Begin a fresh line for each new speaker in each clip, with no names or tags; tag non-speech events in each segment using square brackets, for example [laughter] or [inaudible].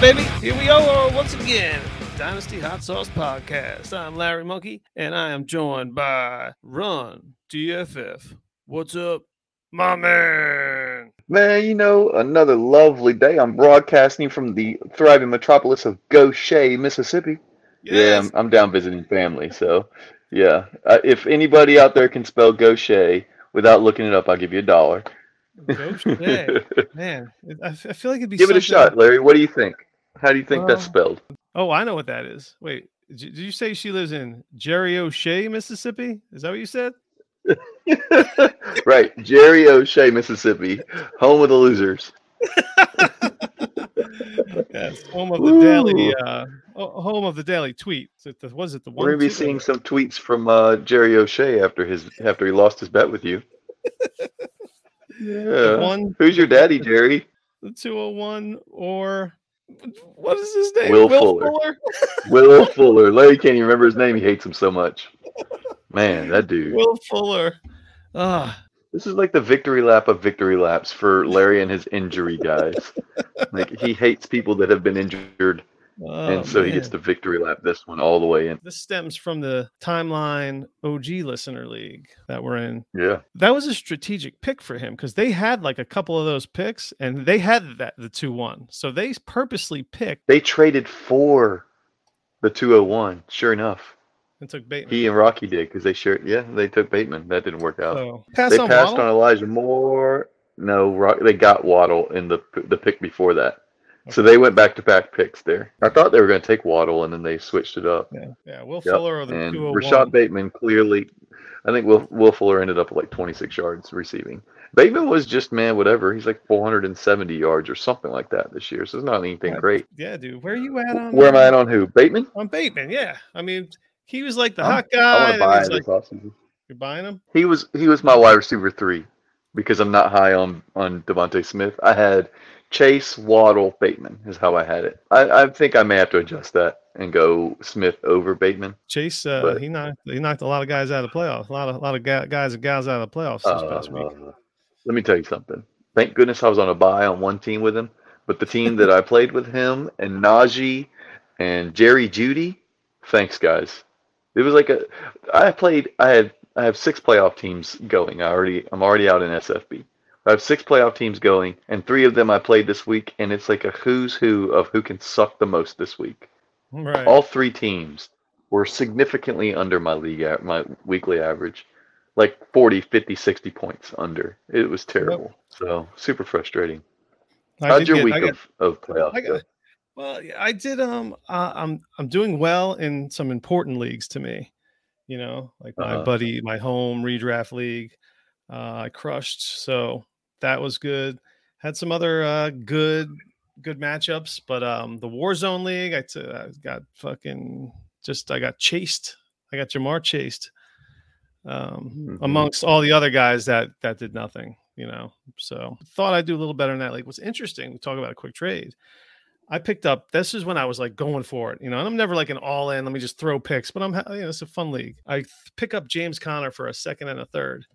right, all right, baby. Here we are once again. Dynasty Hot Sauce Podcast. I'm Larry Monkey, and I am joined by Run DFF. What's up, my man?
Man, you know, another lovely day. I'm broadcasting from the thriving metropolis of Goshen, Mississippi. Yeah, I'm, I'm down visiting family. So, yeah, uh, if anybody out there can spell Goshen without looking it up, I'll give you a dollar.
Goshen. [laughs] Man, I, I feel like it'd be
Give it a shot, Larry. What do you think? How do you think that's
Uh,
spelled?
Oh, I know what that is. Wait, did you- say she lives in Jerry O'Shea, Mississippi? Is that what you said? [laughs]
right, Jerry O'Shea, Mississippi, home of the losers. [laughs]
Yes, home of the daily,
Ooh.
uh, oh, home of the daily tweet. Is it the, was it the one?
We're gonna be
two?
seeing some tweets from uh, Jerry O'Shea after his after he lost his bet with you. [laughs] Yeah.
one,
Who's your daddy, Jerry?
the two hundred one, or what is his name?
Will Fuller. Will Fuller. Larry [laughs] [laughs] can't even remember his name. He hates him so much. Man, that dude.
Will Fuller. Ah,
This is like the victory lap of victory laps for Larry and his injury guys. [laughs] like he hates people that have been injured,
oh,
and so he gets the victory lap this one all the way in.
This stems from the timeline OG listener league that we're in.
Yeah.
That was a strategic pick for him because they had like a couple of those picks, and they had that the two one. So they purposely picked
They traded for the 201. Sure enough,
and took Bateman.
he and Rocky did because they sure. Yeah, they took Bateman. That didn't work out.
so pass
they
on
passed
Waddle?
on Elijah Moore. No, Rock, they got Waddle in the the pick before that. So they went back to back picks there. I thought they were going to take Waddle, and then they switched it up.
Yeah, yeah. Will
Yep,
Fuller or the
And
two hundred
Rashad. Bateman clearly, I think Will, Will Fuller ended up with like 26 yards receiving. Bateman was just man, whatever. He's like 470 yards or something like that this year. So it's not anything
Yeah,
great.
Yeah, dude. Where are you at on?
Where am I
uh,
at on who? Bateman?
On Bateman. Yeah. I mean, he was like the
I'm-
hot guy.
I
want
to buy
he's
him
like,
this offseason.
you're buying him.
He was he was my wide receiver three because I'm not high on on Devonta Smith. I had Chase Waddle Bateman is how I had it. I, I think I may have to adjust that and go Smith over Bateman.
Chase, uh,
But-
he knocked he knocked a lot of guys out of the playoffs. A lot of a lot of guys and gals out of the playoffs this past week.
Uh, let me tell you something. Thank goodness I was on a buy on one team with him, but the team that I played with him and Najee and Jerry Jeudy, thanks guys. It was like a I played I had I have six playoff teams going. I already I'm already out in SFB. I have six playoff teams going, and three of them I played this week, and it's like a who's who of who can suck the most this week.
Right.
All three teams were significantly under my league my weekly average. Like 40, 50, 60 points under. It was terrible. So super frustrating.
I
How'd your
get-
week
got-
of, of playoffs
I
go?
well, I did. Um, uh, I'm I'm doing well in some important leagues to me. You know, like my
Uh-huh.
buddy, my home redraft league. Uh, I crushed, so that was good. Had some other uh, good good matchups, but um, the Warzone league, I t- I got fucking just I got chased. I got Ja'Marr chased um,
Mhm.
amongst all the other guys that that did nothing. You know, so thought I'd do a little better in that league. What's interesting, we talk about a quick trade. I picked up. This is when I was like going for it, you know. And I'm never like an all in. Let me just throw picks, but I'm you know it's a fun league. I pick up James Conner for a second and a third,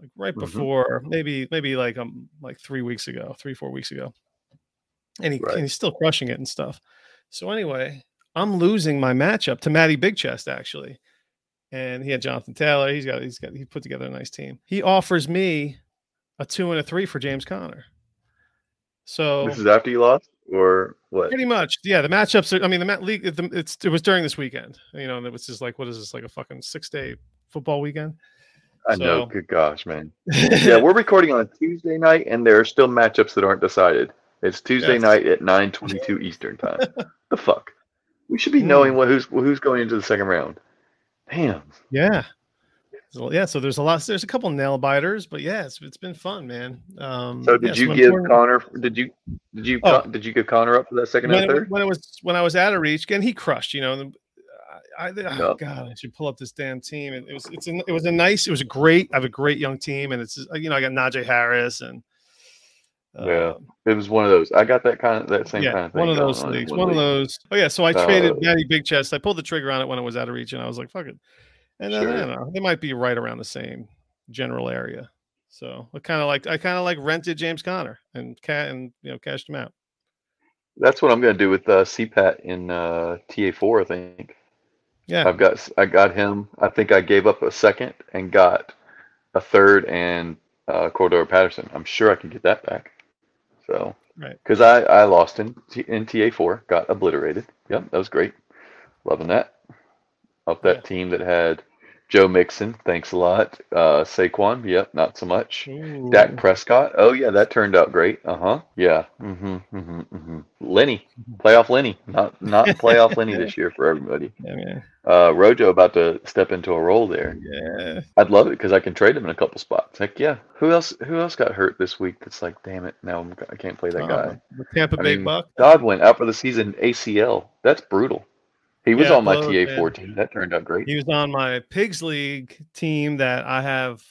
like right
Mhm.
before maybe maybe like um like three weeks ago, three four weeks ago, and he
Right.
and he's still crushing it and stuff. So anyway, I'm losing my matchup to Matty Big Chest actually, and he had Jonathan Taylor. He's got he's got he put together a nice team. He offers me a two and a three for James Conner. So
This is after you lost, or what?
Pretty much, yeah. The matchups. Are, I mean, the mat league. It's it was during this weekend. You know, and it was just like, what is this? Like a fucking six day football weekend.
I know. Good gosh, man. [laughs] Yeah, we're recording on a Tuesday night, and there are still matchups that aren't decided. It's Tuesday
Yes.
night at 9:22 Eastern time. [laughs] the fuck? We should be
Hmm.
knowing what who's who's going into the second round. Damn.
yeah. So, yeah. So there's a lot. There's a couple nail biters, but yeah, it's, it's been fun, man. Um,
So
yeah,
did you
some
give
important-
Conner? Did you did you
Oh.
Did you give Conner up for that second
when
and third?
when it was when I was out of reach again, he crushed. You know, and I, oh. God, I should pull up this damn team. It, it was it's a, it was a nice. It was a great. I have a great young team, and it's you know I got Najee Harris and
Yeah.
um,
It was one of those. I got that kind of that same
yeah,
kind of thing.
one of those
on
leagues. One of
league.
those. Oh yeah, so I
Uh,
traded Matty Big Chest. I pulled the trigger on it when it was out of reach, and I was like, "Fuck it." And then I don't know, they might be right around the same general area. So I kind of like I kind of like rented James Conner and cat and you know cashed him out.
That's what I'm going to do with uh, CPAT in uh, TA4. I think.
Yeah.
I've got I got him. I think I gave up a second and got a third and uh, Cordarrelle Patterson. I'm sure I can get that back. So
Right.
because I I lost in in TA4, got obliterated. Yep, that was great. Loving that. Up that
Yeah.
team that had Joe Mixon. Thanks a lot. Uh, Saquon. Yep, not so much.
Ooh.
Dak Prescott. Oh yeah, that turned out great. Uh huh. Yeah. Mm-hmm. Mm-hmm. Mm-hmm. Lenny, playoff Lenny. Not not [laughs] playoff Lenny this year for everybody.
Yeah, man.
Uh, Rojo about to step into a role there.
Yeah.
I'd love it because I can trade him in a couple spots. Heck yeah. Who else? Who else got hurt this week? That's like, damn it. Now I'm, I can't play that guy.
Uh, the Tampa
I
Bay
mean,
Buck.
Godwin out for the season ACL. That's brutal. He was
Yeah,
on my TA. 14. That turned out great.
He was on my Pigs League team that I have.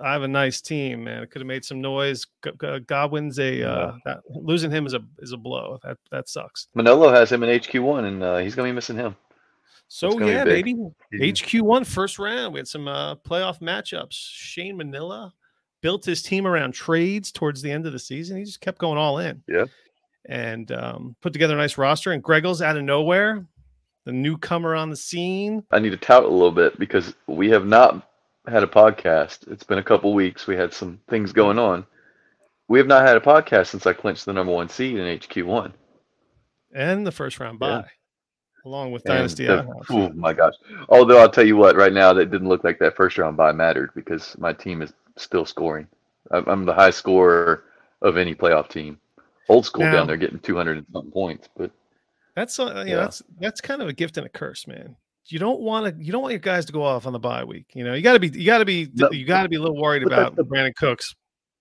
I have a nice team, man. It could have made some noise. Godwin's a uh, that, losing him is a is a blow. That that sucks.
Manolo has him in HQ1, and uh, he's gonna be missing him.
So yeah, baby. HQ one first round. We had some uh, playoff matchups. Shane Manila built his team around trades towards the end of the season. He just kept going all in.
Yeah.
And um, put together a nice roster. And Greggles out of nowhere, the newcomer on the scene.
I need to tout a little bit because we have not had a podcast. It's been a couple weeks. We had some things going on. We have not had a podcast since I clinched the number one seed in HQ1.
and the first round bye,
Yeah.
along with
And
Dynasty
the- oh my gosh! Although I'll tell you what, right now that didn't look like that first round bye mattered because my team is still scoring. I'm, the high scorer of any playoff team. Old school
Now-
down there getting 200 and something points, but
That's uh, you
Yeah.
know, that's that's kind of a gift and a curse, man. You don't want to you don't want your guys to go off on the bye week. You know, you got to be you got to be
No,
you got to be a little worried about
the-
Brandin Cooks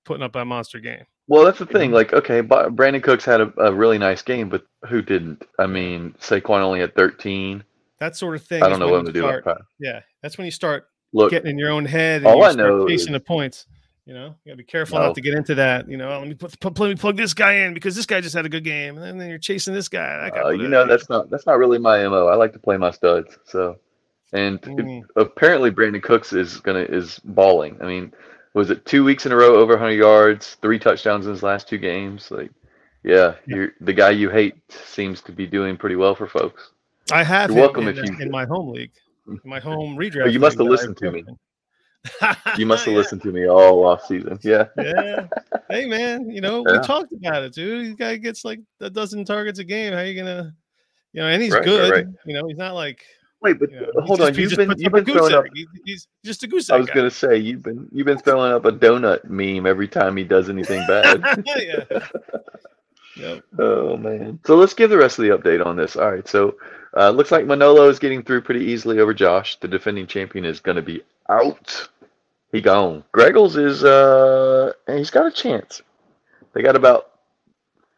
putting up that monster game.
Well, that's the thing. Like, okay, Brandin Cooks had a, a really nice game, but who didn't? I mean, Saquon only had 13.
That sort of thing.
I don't know what gonna do
start-
that.
Yeah, that's when you start
Look,
getting in your own head and
All I know
chasing
is-
the points. You know, you gotta be careful
No.
not to get into that. You know, let me put, put, let me plug this guy in because this guy just had a good game, and then you're chasing this guy.
Uh, you know, that's not that's not really my mo. I like to play my studs. So, and it-
Mm.
apparently Brandin Cooks is gonna is balling. I mean, was it two weeks in a row over 100 yards, three touchdowns in his last two games? Like, yeah,
Yeah.
you're the guy you hate seems to be doing pretty well for folks.
I have
You're welcome
in,
if you-
in my home league, in my [laughs] home redraft.
you must have listened to me. You [laughs] must have
Yeah.
listened to me all off season. Yeah.
yeah. Hey man, you know,
Yeah.
we talked about it, dude. This guy gets like a dozen targets a game. How you gonna you know, and he's
Right, right,
good.
right.
You know, he's not like
Wait, but
you know,
hold
just-
on. You've been you've been throwing up.
He- he's just a goose
I was
guy.
gonna say you've been you've been throwing up a donut meme every time he does anything bad. [laughs]
yeah. Yep. [laughs]
oh man. So let's give the rest of the update on this. All right. So uh, looks like Manolo is getting through pretty easily over Josh. The defending champion is gonna be out. He gone. Greggles is uh he's got a chance. They got about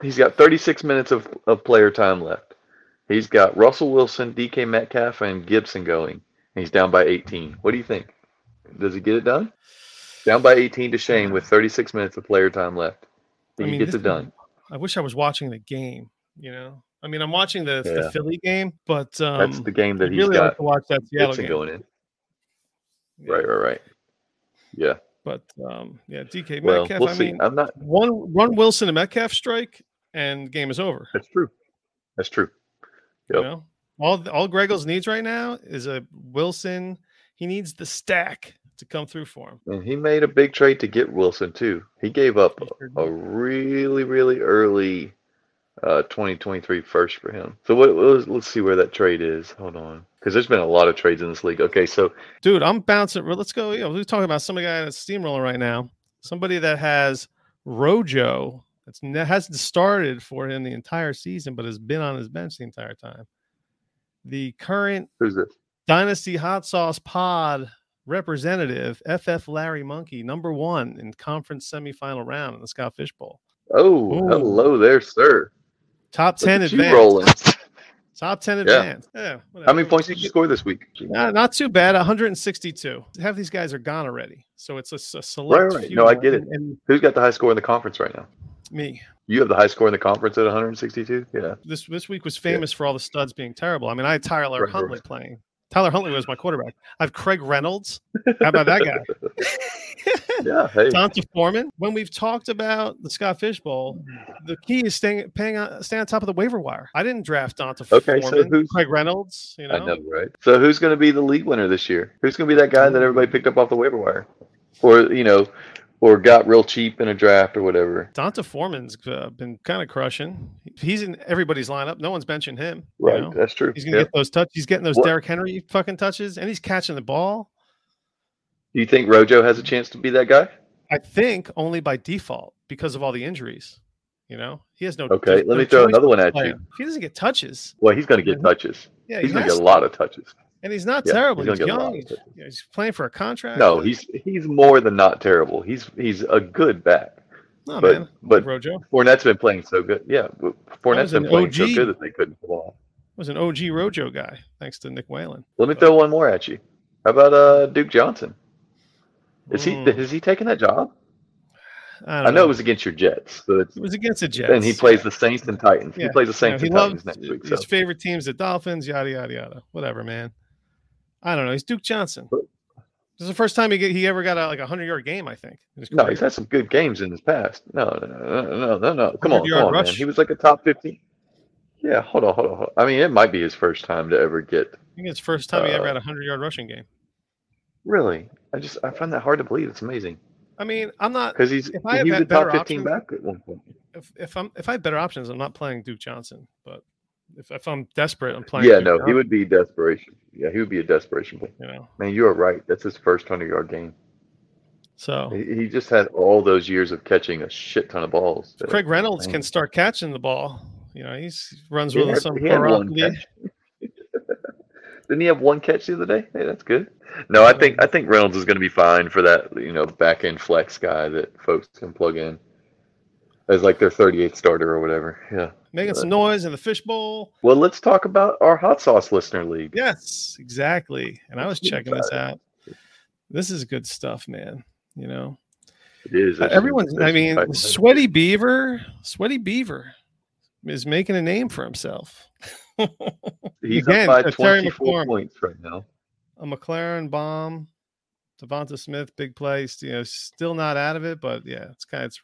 he's got 36 minutes of, of player time left. He's got Russell Wilson, DK Metcalf, and Gibson going. And he's down by 18. What do you think? Does he get it done? Down by 18 to Shane with 36 minutes of player time left.
I
He
mean,
gets
this
it done.
I wish I was watching the game, you know. I mean, I'm watching the,
Yeah.
the Philly game, but um
That's the game that he's
really like
got
to watch that Seattle
Gibson
game.
going in.
Yeah,
Right, right, right. Yeah.
But um yeah, DK
Well,
Metcalf.
we'll
I
see.
mean,
I'm not.
one run Wilson and Metcalf strike, and game is over.
That's true. That's true.
You know, all all Greggles needs right now is a Wilson. He needs the stack to come through for him.
And he made a big trade to get Wilson too. He gave up
sure
a really, really early uh 2023 first for him. So what, was, let's see where that trade is. Hold on. Because there's been a lot of trades in this league. Okay, so
Dude, I'm bouncing. Let's go. You know, we're talking about somebody guy that's steamrolling right now. Somebody that has Rojo that's ne- hasn't started for him the entire season, but has been on his bench the entire time. The current
who's this?
Dynasty Hot Sauce Pod representative, FF Larry Monkey, number one in conference semifinal round in the Scott Fish Bowl.
Oh,
Ooh.
hello there, sir.
Top 10 advance. Top 10 advance. Yeah.
How
whatever.
many points did you score this week?
Not, not too bad. 162. Half these guys are gone already. So it's a select.
right.
few
No, I get it.
And,
Who's got the high score in the conference right now?
me.
You have the high score in the conference at 162. Yeah.
This this week was famous for all the studs being terrible. I mean, I had Tyler
Right, right,
Huntley playing. Tyler Huntley was my quarterback. I have Craig Reynolds. How about that guy? [laughs] [laughs]
Yeah, hey.
D'Onta Foreman. When we've talked about the Scott Fishbowl, the key is staying paying on, staying on top of the waiver wire. I didn't draft D'Onta
Okay, so who's-
Craig Reynolds? You know,
I know, right? So who's going to be the league winner this year? Who's going to be that guy that everybody picked up off the waiver wire, or you know, or got real cheap in a draft or whatever?
D'Onta Foreman's uh, been kind of crushing. He's in everybody's lineup. No one's benching him. you
Right,
know?
that's true.
He's gonna
Yeah.
get those touch. He's getting those
What-
Derrick Henry fucking touches, and he's catching the ball.
Do you think Rojo has a chance to be that guy?
I think only by default because of all the injuries. You know, he has no.
Okay, let
no
me throw another one at
play
you.
He doesn't get touches,
Well, he's going to get touches.
yeah,
He's
he
going to get a lot of touches.
and he's not
Yeah,
terrible.
he's
He's,
gonna get a lot
young. He's, he's playing for a contract.
No, he's he's more than not terrible. He's he's a good back.
no
but
man.
but
Rojo
Fournette's been playing so good. Yeah, Fournette's been playing so good that they couldn't pull off.
was an OG Rojo guy, thanks to Nick Whalen.
Let me throw one more at you. How about uh Duke Johnson? Is he
Mm,
is he taking that job?
I, don't
I know it was against your Jets, so
It was against the Jets.
and he plays the Saints and Titans.
Yeah,
He plays the
You know,
Saints
he
and
loves
Titans next week. So
his favorite teams, the Dolphins, yada yada yada. Whatever, man. I don't know. He's Duke Johnson. This is the first time he get, he ever got a, like a hundred yard game. I think.
no, he's had some good games in his past. No, no, no, no, no, no. Come on, come on, man. He was like a top fifteen. Yeah, hold on, hold on, hold on. I mean, it might be his first time to ever get.
I think it's first time he ever
uh,
had a hundred yard rushing game.
Really, I just I find that hard to believe. It's amazing
I mean, I'm not.
because he's
If I had
he was a top
better
fifteen
options-
back at one point.
If, if I'm if I had better options, I'm not playing Duke Johnson. But if, if I'm desperate, I'm playing.
Yeah,
Duke
no, he would be desperation. Yeah, he would be a desperation play.
You know.
Man, you are right. That's his first hundred yard game.
So
He, he just had all those years of catching a shit ton of balls.
Craig Reynolds
man.
can start catching the ball. You know, he's runs with
had-
some
he had one catch. Didn't he have one catch the other day? Hey, that's good. No, I think I think Reynolds is going to be fine for that. You know, back end flex guy that folks can plug in as like their 38th starter or whatever. Yeah.
making some noise in the fishbowl.
Well, let's talk about our hot sauce listener league.
Yes, exactly. And I was checking this out. This is good stuff, man. You know,
It is.
Uh, everyone's. I mean, Sweaty Beaver, Sweaty Beaver, is making a name for himself. [laughs]
He's
again,
up by
uh,
24 points right now.
a McLaurin bomb, Devonta Smith, big place. You know, still not out of it, but yeah, it's kind of it's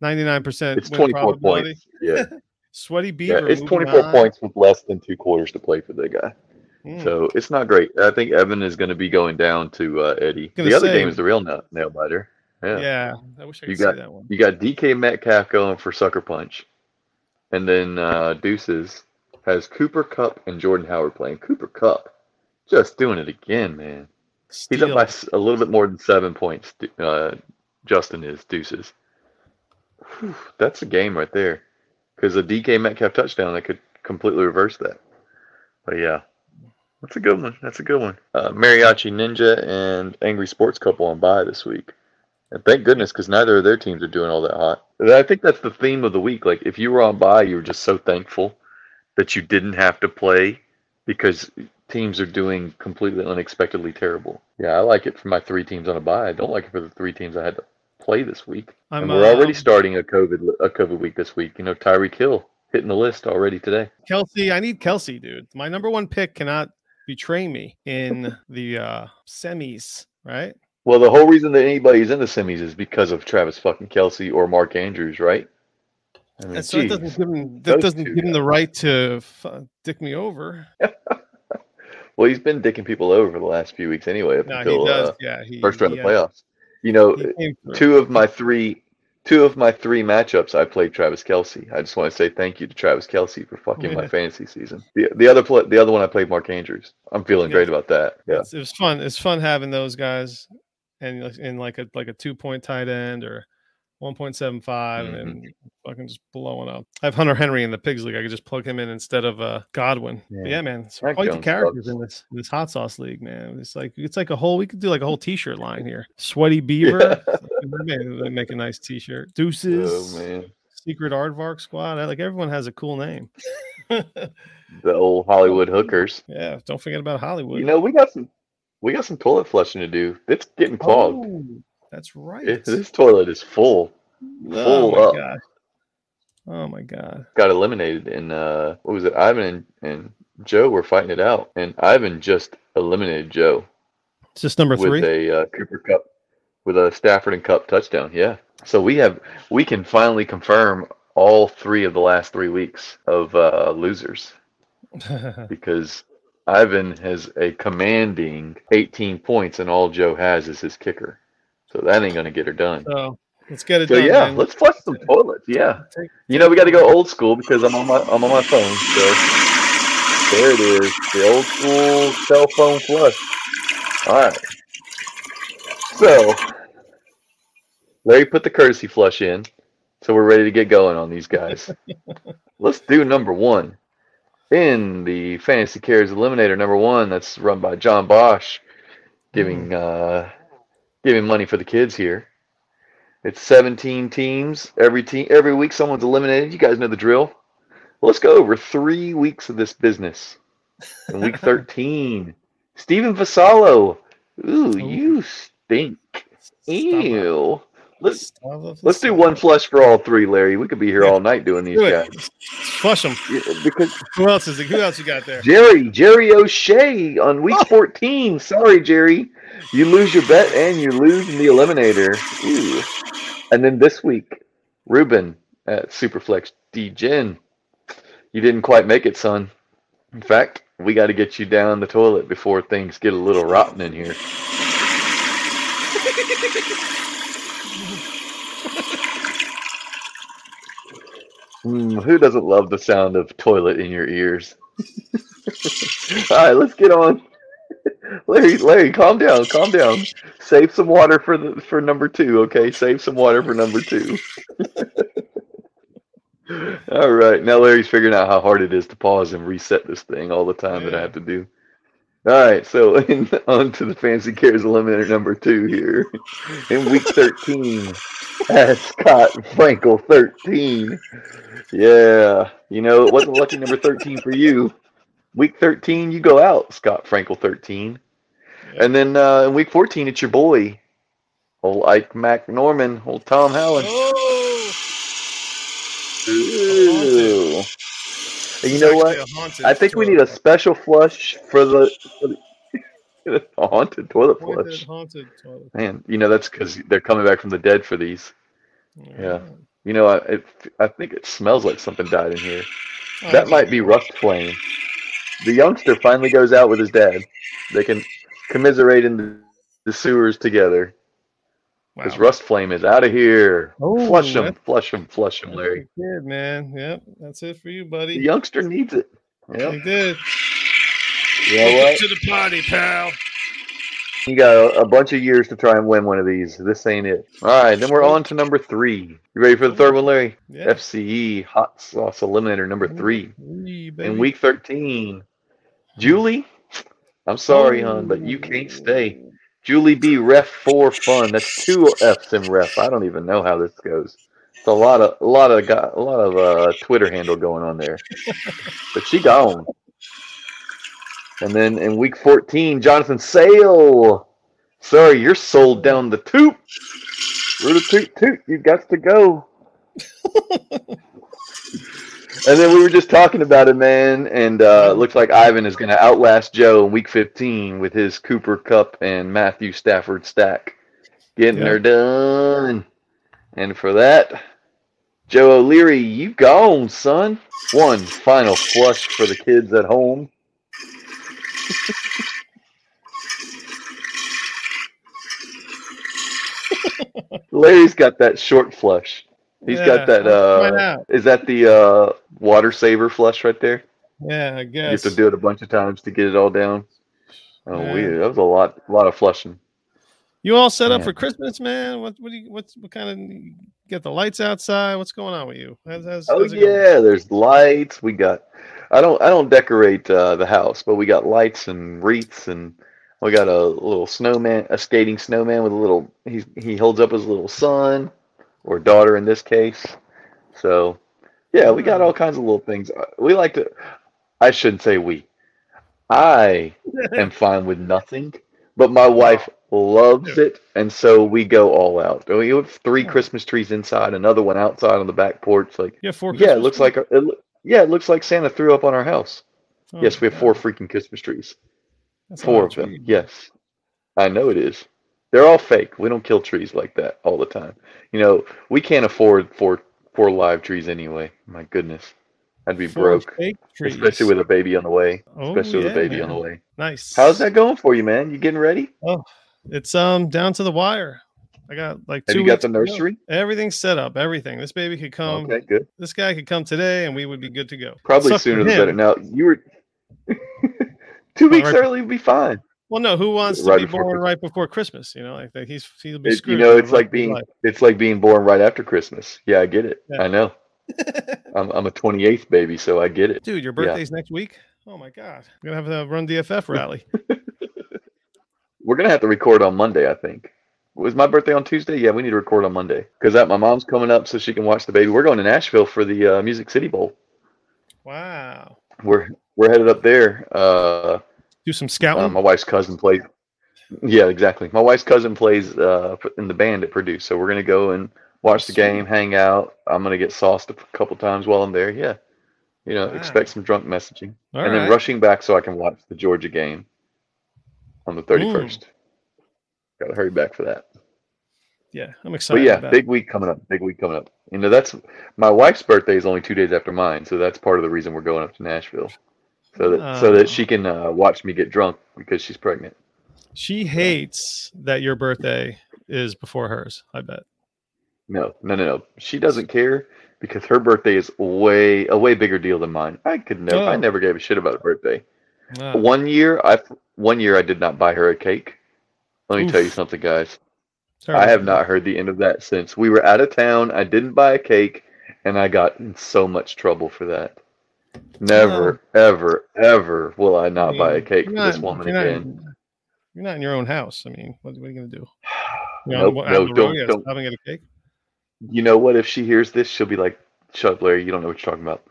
ninety nine percent.
It's 24 points. Yeah. [laughs]
Sweaty
yeah.
Beaver.
It's 24
on.
points with less than two quarters to play for the guy.
Mm.
So it's not great. I think Evan is going to be going down to uh, Eddie. The other
say-
game is the real nail, nail biter. Yeah.
yeah. I wish I
You
could
got-
see that one.
You got DK Metcalf going for Sucker Punch. And then uh, Deuces has Cooper Kupp and Jordan Howard playing. Cooper Kupp just doing it again, man. He's up by a little bit more than seven points. Uh, Justin is Deuces. Whew, that's a game right there. Because a DK Metcalf touchdown that could completely reverse that. But yeah, that's a good one. That's a good one. Uh, Mariachi Ninja and Angry Sports Couple on bye this week. And thank goodness, because neither of their teams are doing all that hot. And I think that's the theme of the week. Like, if you were on bye, you were just so thankful that you didn't have to play because teams are doing completely unexpectedly terrible. Yeah, I like it for my three teams on a bye. I don't like it for the three teams I had to play this week.
I'm,
and we're already
uh,
starting a COVID a COVID week this week. You know, Tyreek Hill hitting the list already today.
Kelce. I need Kelce, dude. My number one pick cannot betray me in the uh semis, right?
Well, the whole reason that anybody's in the semis is because of Travis fucking Kelce or Mark Andrews, right? I mean,
And so that
geez.
doesn't give him that doesn't
two
give him the right to f- dick me over. [laughs]
Well, he's been dicking people over the last few weeks anyway, up
No, he
until
does.
uh,
yeah, he
first round
he,
of
uh,
playoffs. You know,
he came through.
two of my three, two of my three matchups, I played Travis Kelce. I just want to say thank you to Travis Kelce for fucking my [laughs] fantasy season. The the other pl- the other one I played Mark Andrews. I'm feeling
Yeah.
great about that. Yeah,
It's- it was fun. It's fun having those guys, and like- in like a like a two point tight end or one point seven five, and fucking just blowing up. I have Hunter Henry in the pigs league. I could just plug him in instead of uh, Godwin.
Yeah.
yeah, man, it's quite the characters
sucks.
in this this hot sauce league, man. It's like it's like a whole. We could do like a whole t shirt line here. Sweaty Beaver. [laughs] make, they make a nice t shirt. Deuces.
Oh man,
Secret Aardvark Squad. I- Like everyone has a cool name.
the old Hollywood [laughs] hookers.
yeah, don't forget about Hollywood.
You know, we got some we got some toilet flushing to do. It's getting clogged.
Oh, that's right.
It- this toilet is full.
oh
full
my
up.
god. Oh my god.
got eliminated and uh what was it ivan and, and joe were fighting it out and ivan just eliminated joe
Is this number
with
three?
a uh, cooper kupp with a Stafford and Kupp touchdown. Yeah. So we have we can finally confirm all three of the last three weeks of uh, losers [laughs] because Ivan has a commanding 18 points, and all Joe has is his kicker. So that ain't gonna get her done.
so let's get it
So
done.
yeah,
man.
let's flush some toilets. Yeah, you know we got to go old school because I'm on my I'm on my phone. So there it is, the old school cell phone flush. All right. So Larry put the courtesy flush in, so we're ready to get going on these guys. [laughs] Let's do number one in the Fantasy Cares Eliminator. Number one, that's run by John Bosch, giving uh, giving money for the kids here. It's 17 teams. Every team, every week, someone's eliminated. You guys know the drill. Let's go over three weeks of this business. In week [laughs] 13, Stephen Vasallo. Ooh, you stink. Ew. Let's let's do one flush for all three, Larry. We could be here all night doing these
Do it.
guys.
Flush them.
Yeah, Because [laughs]
Who else is it? Who else you got there?
Jerry, Jerry O'Shea on week 14. Sorry, Jerry. You lose your bet and you lose in the eliminator. Ooh. And then this week, Ruben at Superflex DGen. You didn't quite make it, son. In fact, we got to get you down the toilet before things get a little rotten in here. [laughs] Hmm, who doesn't love the sound of toilet in your ears? [laughs] All right, let's get on. [laughs] Larry, Larry, calm down, calm down. Save some water for the for number two, okay? Save some water for number two. [laughs] all right, now Larry's figuring out how hard it is to pause and reset this thing all the time that I have to do. All right, so [laughs] in, on to the Fantasy Cares Eliminator number two here. In week 13, at Scott Frankel 13. Yeah, you know, it wasn't lucky number 13 for you. Week 13, you go out, Scott Frankel 13. And then uh, in week 14, it's your boy, old Ike Mac Norman, old Tom Howland.
Oh.
And you know what?
Actually a haunted
I think we need a special flush for the, for the [laughs] a haunted toilet
haunted,
flush.
haunted toilet.
Man, you know that's because they're coming back from the dead for these. Yeah. You know, I it, I think it smells like something died in here.
Oh,
That might be Rust Flame. The youngster finally goes out with his dad. They can commiserate in the, the sewers together.
Wow.
Because Rust Flame is out of here.
Oh,
flush him, flush him, flush him, Larry.
Good man. Yep, that's it for you, buddy.
The youngster needs it.
You did.
You know what?
to the party, pal.
You got a, a bunch of years to try and win one of these. This ain't it. All right, then we're on to number three. You ready for the third one, Larry?
Yeah.
FCE Hot Sauce Eliminator number three.
Wee,
In week 13, Julie, I'm sorry, hon, but you can't stay. Julie B. Ref for fun. That's two F's in ref. I don't even know how this goes. It's a lot of a lot of a lot of uh, Twitter handle going on there. but she gone. And then in week 14, Jonathan Sale. Sorry, you're sold down the toot. Root a toot toot. You got to go. [laughs] And then we were just talking about it, man, and uh, looks like Ivan is going to outlast Joe in Week 15 with his Cooper Kupp and Matthew Stafford stack, getting
Yeah.
her done. And for that, Joe O'Leary, you gone, son. One final flush for the kids at home. [laughs] Larry's got that short flush. He's
Yeah,
got that. Uh, is that the uh, water saver flush right there?
Yeah, I guess.
You have to do it a bunch of times to get it all down. Oh,
Yeah.
weird. That was a lot, a lot of flushing.
You all set up for Christmas, man? What what do you what's what kind of get the lights outside? What's going on with you? How's, how's,
Oh
how's
yeah, there's lights. We got. I don't. I don't decorate uh, the house, but we got lights and wreaths, and we got a little snowman, a skating snowman with a little. He he holds up his little son or daughter in this case. So, yeah, we got all kinds of little things. Uh, We like to. I shouldn't say we. I [laughs] am fine with nothing, but my wife loves it, and so we go all out. We have three Christmas trees inside, another one outside on the back porch. Like,
Yeah, four.
yeah, it looks
trees?
like it, yeah, it looks like Santa threw up on our house.
Oh,
yes, we have four freaking Christmas trees.
That's
Four of them. Yes, I know it is. They're all fake. We don't kill trees like that all the time. You know, we can't afford four four live trees anyway. My goodness, I'd be
Four
broke, especially with a baby on the way.
Oh,
Especially with a
yeah,
baby on the way.
nice.
How's that going for you, man? You getting ready?
Oh, it's um down to the wire. I got like
Have
two
you got the nursery?
Everything's set up. Everything. This baby could come.
okay, good.
This guy could come today, and we would be good to go.
Probably sooner the
him.
better. Now you were [laughs] two weeks
right.
early would be fine.
Well, no, who wants to be born
Christmas.
right before Christmas? You know, like that he's he'll be
It-
screwed.
you know, it's like being
his
it's like being born right after Christmas. Yeah, I get it.
Yeah.
I know. [laughs] I'm I'm a 28th baby, so I get it.
Dude, your
Yeah.
birthday's next week. Oh my god, we're gonna have to run DFF [laughs] rally.
We're gonna have to record on Monday, I think. Was my birthday on Tuesday? Yeah, we need to record on Monday because that my mom's coming up so she can watch the baby. We're going to Nashville for the uh, Music City Bowl.
wow.
We're we're headed up there. Uh,
Do some scouting.
uh, my wife's cousin plays. Yeah, exactly. My wife's cousin plays uh, in the band at Purdue, so we're gonna go and watch the game, hang out. I'm gonna get sauced a couple times while I'm there. Yeah, you know,
Wow.
expect some drunk messaging,
All
and
right.
then rushing back so I can watch the Georgia game on the 31st. Got to hurry back for that.
yeah, I'm excited.
But
yeah,
big week coming up. Big week coming up. You know, that's my wife's birthday is only two days after mine, so that's part of the reason we're going up to Nashville, so that so
Oh.
that she can uh, watch me get drunk because she's pregnant.
She hates that your birthday is before hers. I bet.
No, no, no, no. She doesn't care because her birthday is way a way bigger deal than mine. I could never. I
Oh.
never gave a shit about a birthday.
Wow.
One year, I one year I did not buy her a cake. Let me tell you something, guys.
Sorry
I have not heard the end of that since we were out of town. I didn't buy a cake, and I got in so much trouble for that. Never, um, ever, ever will I not buy a cake for this woman
you're not-
again.
You're not in your own house. I mean, what, what are you gonna do? [sighs] You
Nope,
know, out
no,
on the road,
don't- don't.
get a cake.
You know what? If she hears this, she'll be like, "Shut up, Larry. You don't know what you're talking about."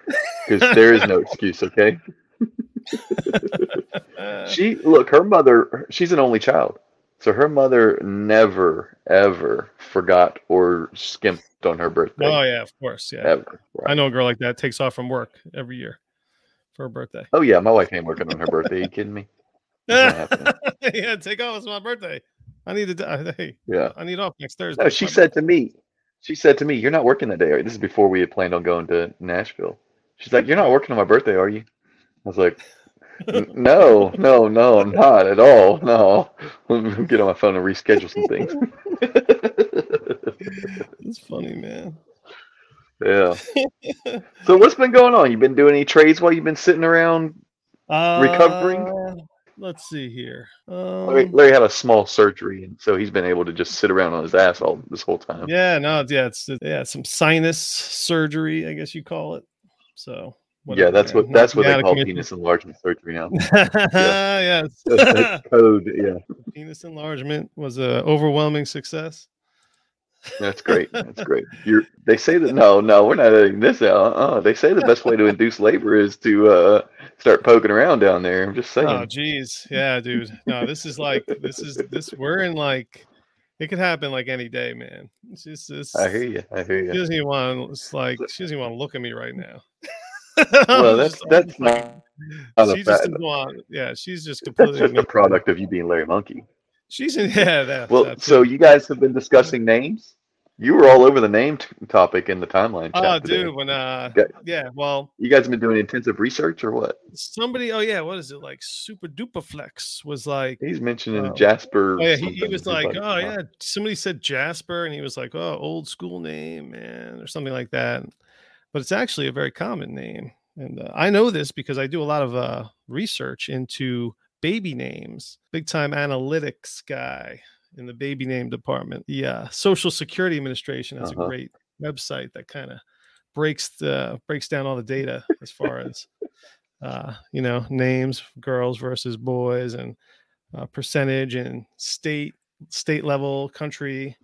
Because there is no [laughs] excuse. Okay. [laughs] She look. Her mother. She's an only child, so her mother never, ever forgot or skimped on her birthday.
oh yeah, of course. Yeah,
Ever.
I know a girl like that takes off from work every year for her birthday.
Oh yeah, my wife ain't working on her birthday. you kidding me? It's not happening. [laughs]
yeah, take off. It's my birthday. I need to. die. Hey,
Yeah.
I need off next Thursday.
No, she said to me, she said to me, "You're not working that day." Right? This is before we had planned on going to Nashville. She's like, "You're not working on my birthday, are you?" I was like, "N- "No, no, no, not at all. No, let [laughs] me get on my phone and reschedule some things." [laughs]
It's funny, man.
yeah. [laughs] So what's been going on? You been doing any trades while you've been sitting around? Recovering?
Uh, Let's see here.
Larry,
Um,
Larry had a small surgery, and so he's been able to just sit around on his ass all this whole time.
yeah, no, yeah, it's yeah, some sinus surgery, I guess you call it. So
Yeah, that's
man.
what that's what they call
commission-
penis enlargement surgery now. [laughs]
yes. [laughs]
Code. Yeah.
Penis enlargement was a overwhelming success.
That's great. That's great. [laughs] You're. They say that no, no, we're not editing this out. Uh, they say the best way to induce labor is to uh, start poking around down there. I'm just saying.
Oh, geez, yeah, dude. No, this is like this is this. We're in like it could happen like any day, man. It's just this.
I hear you. I hear you.
She doesn't even want. It's like she doesn't even want to look at me right now.
Well, [laughs] that's that's not, not a
she just. Yeah, she's just completely.
That's just a product of you being Larry Monkey.
She's in. [laughs] Yeah, that.
Well, so you guys have been discussing names. You were all over the name t- topic in the timeline
Oh,
today.
dude, when uh,
Okay.
yeah, well,
You guys have been doing intensive research or what?
somebody. Oh yeah, what is it like? Super Duper Flex was like.
He's mentioning
Oh.
Jasper.
Oh yeah, he, he was
He's
like, oh yeah, somebody said Jasper, and he was like, oh, old school name, man, or something like that. But it's actually a very common name, and uh, I know this because I do a lot of uh, research into baby names. Big time analytics guy in the baby name department. The uh, Social Security Administration has
Uh-huh.
a great website that kind of breaks the breaks down all the data as far as uh, you know names, girls versus boys, and uh, percentage and state state level country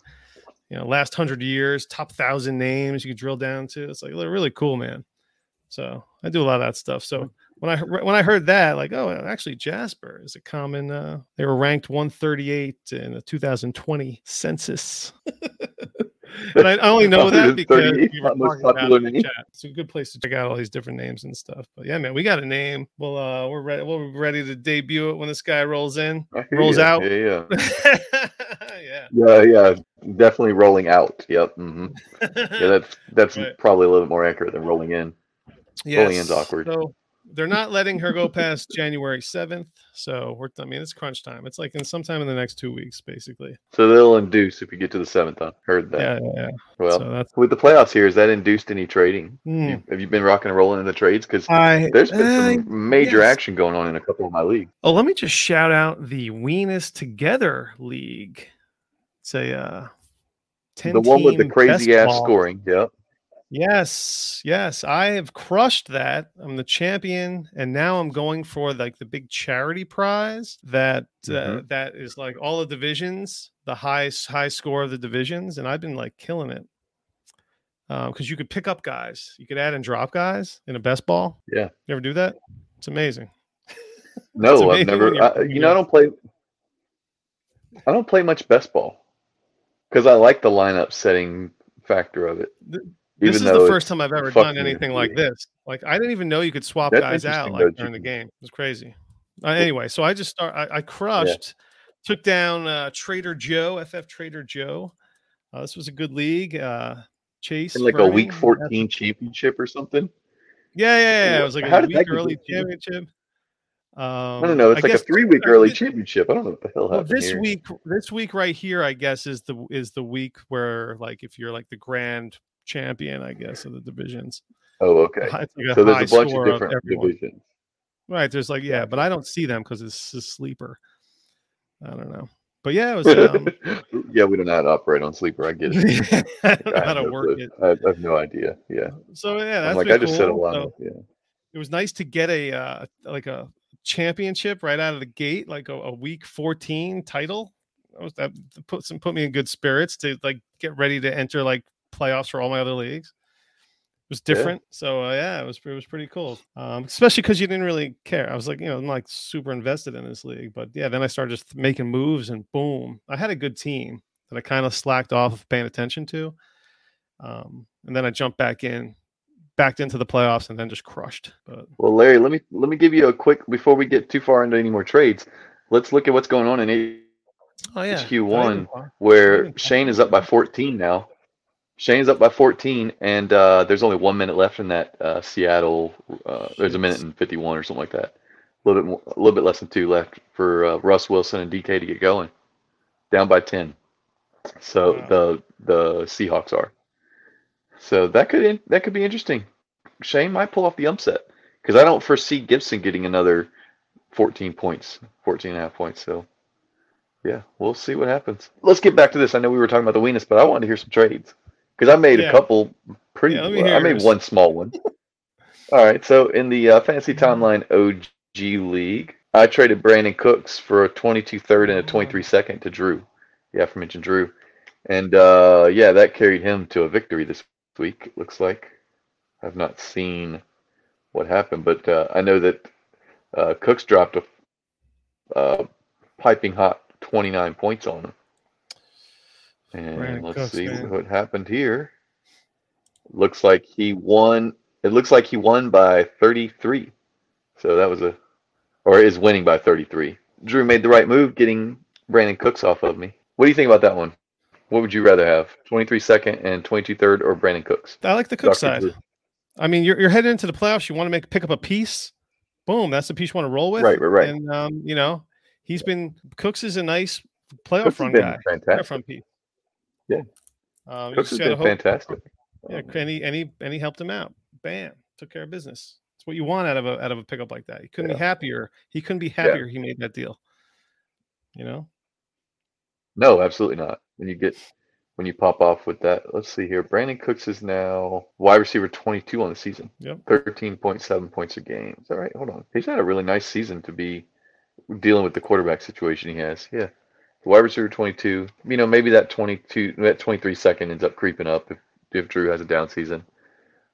you know last hundred years top thousand names you can drill down to it's like really cool man so i do a lot of that stuff so when i when i heard that like oh actually jasper is a common uh they were ranked 138 in the 2020 census [laughs] and I, only know that because
138,
we were talking about it in the chat. It's a good place to check out all these different names and stuff. But yeah, man, we got a name. Well, uh, we're ready. We're ready to debut it when this guy rolls in. Rolls
ya.
out.
Yeah, yeah. [laughs]
yeah,
Yeah, definitely rolling out. Yep. hmm [laughs] Yeah, that's that's
Right.
probably a little bit more accurate than rolling in. Rolling in's awkward.
So they're not letting her go past January 7th. So we're, I mean, it's crunch time. It's like in sometime in the next two weeks, basically.
So they'll induce if you get to the seventh. Huh? Heard that.
Yeah, yeah, yeah.
Well,
so that's,
with the playoffs here, has that induced any trading?
Hmm.
You- have you been rocking and rolling in the trades? Because there's been
uh,
some major
yes.
action going on in a couple of my leagues.
Oh, let me just shout out the Weenus Together League. It's a uh, 10
The one with the crazy ass
ball.
scoring. Yep.
Yes, yes, I have crushed that. I'm the champion, and now I'm going for like the big charity prize that uh,
Mhm.
that is like all the divisions, the high high score of the divisions, and I've been like killing it. Because you could pick up guys, you could add and drop guys in a best ball.
Yeah.
you ever do that? It's amazing. [laughs]
No, I've never. I, you know, I don't play. I don't play much best ball because I like the lineup setting factor of it.
Th- this is the first time I've ever done anything like this. Like I didn't even know you could swap
That's
guys out like during the game. It was crazy. Uh, anyway, so I just start. I, I crushed, took down uh, Trader Joe, FF Trader Joe. Uh, this was a good league. Uh, Chase,
in like a week 14 championship or something.
Yeah, yeah, yeah. It was like
How
a week early championship. Um,
I don't know. It's
I
like a three week
uh,
early championship. I don't know what the hell
Well,
happened
this
here.
week, this week right here, I guess is the is the week where like if you're like the grand champion, I guess of the divisions.
Oh, okay. [laughs]
Like
So there's a bunch of different
everyone.
divisions.
Right. There's like, yeah, but I don't see them because it's a sleeper. I don't know. But yeah, it was um [laughs]
yeah, we don't know how to operate on sleeper. I get it. [laughs]
I don't know how
have
to
no
work it.
I, have no idea. Yeah,
So yeah, that's
I'm like I just said a lot.
So
yeah,
it was nice to get a uh like a championship right out of the gate, like a, a week 14 title. That was that put some put me in good spirits to like get ready to enter like playoffs for all my other leagues. It was
Yeah.
different, so uh, yeah, it was it was pretty cool. Um, especially because you didn't really care. I was like, you know, I'm like super invested in this league, but yeah, then I started just making moves, and boom, I had a good team that I kind of slacked off of paying attention to. Um, and then I jumped back in, backed into the playoffs, and then just crushed. But
Well, Larry, let me let me give you a quick before we get too far into any more trades. Let's look at what's going on in
oh yeah,
HQ1, where Shane is up by 14 now. Shane's up by 14, and uh, there's only one minute left in that uh, Seattle. Uh, there's a minute and 51 or something like that. A little bit more, a little bit less than two left for uh, Russ Wilson and DK to get going. Down by 10. So
Wow.
the the Seahawks are. So that could in, that could be interesting. Shane might pull off the upset because I don't foresee Gibson getting another 14 points, 14 and a half points. So yeah, we'll see what happens. Let's get back to this. I know we were talking about the Venus, but I wanted to hear some trades because I made
Yeah.
a couple pretty.
Yeah,
well, I made one small one. [laughs] All right, so in the uh, Fantasy Timeline OG League, I traded Brandin Cooks for a 22 third and a 23 second to Drew. The aforementioned Drew, and uh, yeah, that carried him to a victory this week. It looks like. I've not seen what happened, but uh, I know that uh, Cooks dropped a uh, piping hot 29 points on him. And
Brandon
let's
Cooks,
see
man.
what happened here. Looks like he won. It looks like he won by 33. So that was a, or is winning by 33. Drew made the right move getting Brandin Cooks off of me. What do you think about that one? What would you rather have? 23 second and 22 third or Brandin Cooks?
I like the cook
Dr.
side.
Drew.
I mean, you're you're heading into the playoffs. You want to make pick up a piece. Boom, that's the piece you want to roll with.
Right, right, right.
And um, you know, he's been Cooks is a nice playoff
Cooks has
run
been
guy. Playoff
fantastic.
run piece.
Yeah.
Um,
Cooks has
gotta
been
hope.
fantastic.
Yeah,
Um,
and he and he and he helped him out. Bam, took care of business. It's what you want out of a out of a pickup like that. He couldn't be happier. He couldn't be happier. He made that deal. You know.
No, absolutely not. When you get when you pop off with that, let's see here. Brandin Cooks is now wide receiver 22 on the season.
Yep.
13.7 points a game. Is that right? Hold on. He's had a really nice season to be dealing with the quarterback situation he has. Yeah. Wide receiver 22. You know, maybe that 22, that 23 second ends up creeping up if, if Drew has a down season.